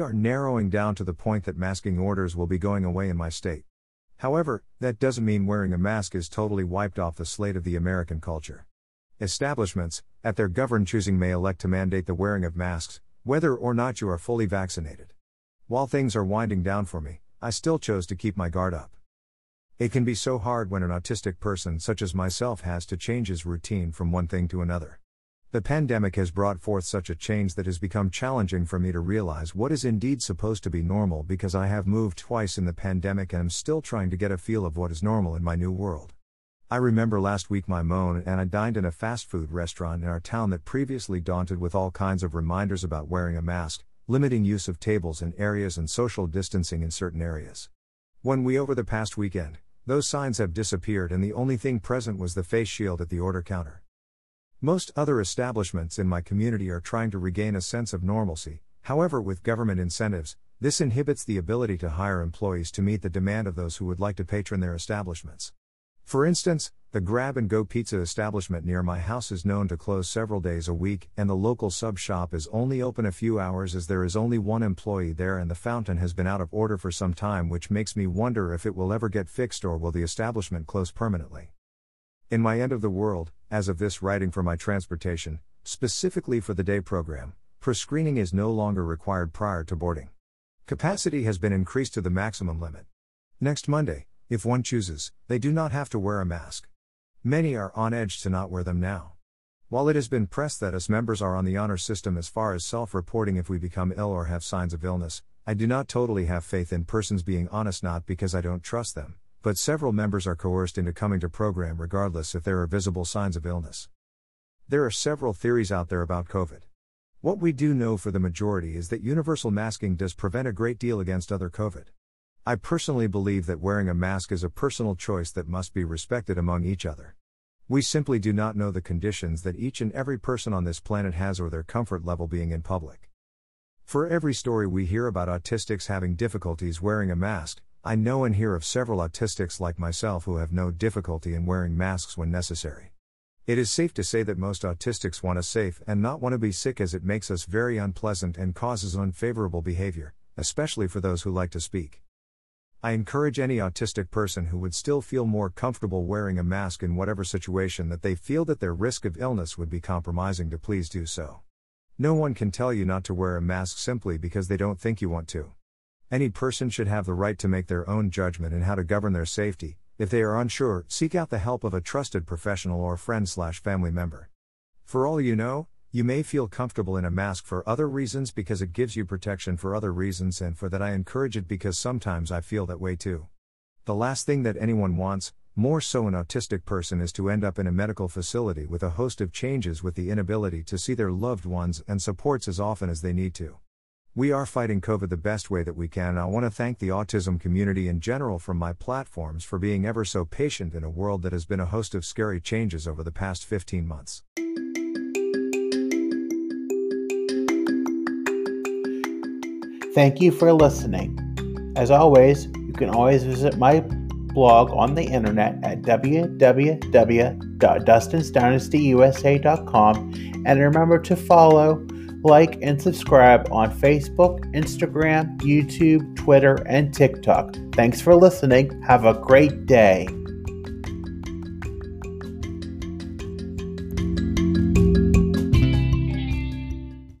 We are narrowing down to the point that masking orders will be going away in my state. However, that doesn't mean wearing a mask is totally wiped off the slate of the American culture. Establishments, at their govern choosing, may elect to mandate the wearing of masks, whether or not you are fully vaccinated. While things are winding down for me, I still chose to keep my guard up. It can be so hard when an autistic person such as myself has to change his routine from one thing to another. The pandemic has brought forth such a change that has become challenging for me to realize what is indeed supposed to be normal because I have moved twice in the pandemic and am still trying to get a feel of what is normal in my new world. I remember last week my moan and I dined in a fast food restaurant in our town that previously daunted with all kinds of reminders about wearing a mask, limiting use of tables and areas and social distancing in certain areas. When we over the past weekend, those signs have disappeared and the only thing present was the face shield at the order counter. Most other establishments in my community are trying to regain a sense of normalcy, however, with government incentives, this inhibits the ability to hire employees to meet the demand of those who would like to patron their establishments. For instance, the grab and go pizza establishment near my house is known to close several days a week, and the local sub shop is only open a few hours as there is only one employee there, and the fountain has been out of order for some time, which makes me wonder if it will ever get fixed or will the establishment close permanently. In my end of the world, as of this writing for my transportation, specifically for the day program, pre-screening is no longer required prior to boarding. Capacity has been increased to the maximum limit. Next Monday, if one chooses, they do not have to wear a mask. Many are on edge to not wear them now. While it has been pressed that us members are on the honor system as far as self reporting if we become ill or have signs of illness, I do not totally have faith in persons being honest not because I don't trust them, but several members are coerced into coming to program regardless if there are visible signs of illness. There are several theories out there about COVID. What we do know for the majority is that universal masking does prevent a great deal against other COVID. I personally believe that wearing a mask is a personal choice that must be respected among each other. We simply do not know the conditions that each and every person on this planet has or their comfort level being in public. For every story we hear about autistics having difficulties wearing a mask, I know and hear of several autistics like myself who have no difficulty in wearing masks when necessary. It is safe to say that most autistics want us safe and not want to be sick as it makes us very unpleasant and causes unfavorable behavior, especially for those who like to speak. I encourage any autistic person who would still feel more comfortable wearing a mask in whatever situation that they feel that their risk of illness would be compromising to please do so. No one can tell you not to wear a mask simply because they don't think you want to. Any person should have the right to make their own judgment in how to govern their safety. If they are unsure, seek out the help of a trusted professional or friend/family member. For all you know, you may feel comfortable in a mask for other reasons because it gives you protection for other reasons and for that I encourage it because sometimes I feel that way too. The last thing that anyone wants, more so an autistic person, is to end up in a medical facility with a host of changes with the inability to see their loved ones and supports as often as they need to. We are fighting COVID the best way that we can, and I want to thank the autism community in general from my platforms for being ever so patient in a world that has been a host of scary changes over the past 15 months. Thank you for listening. As always, you can always visit my blog on the internet at www.dustinsdynastyusa.com and remember to follow like, and subscribe on Facebook, Instagram, YouTube, Twitter, and TikTok. Thanks for listening. Have a great day.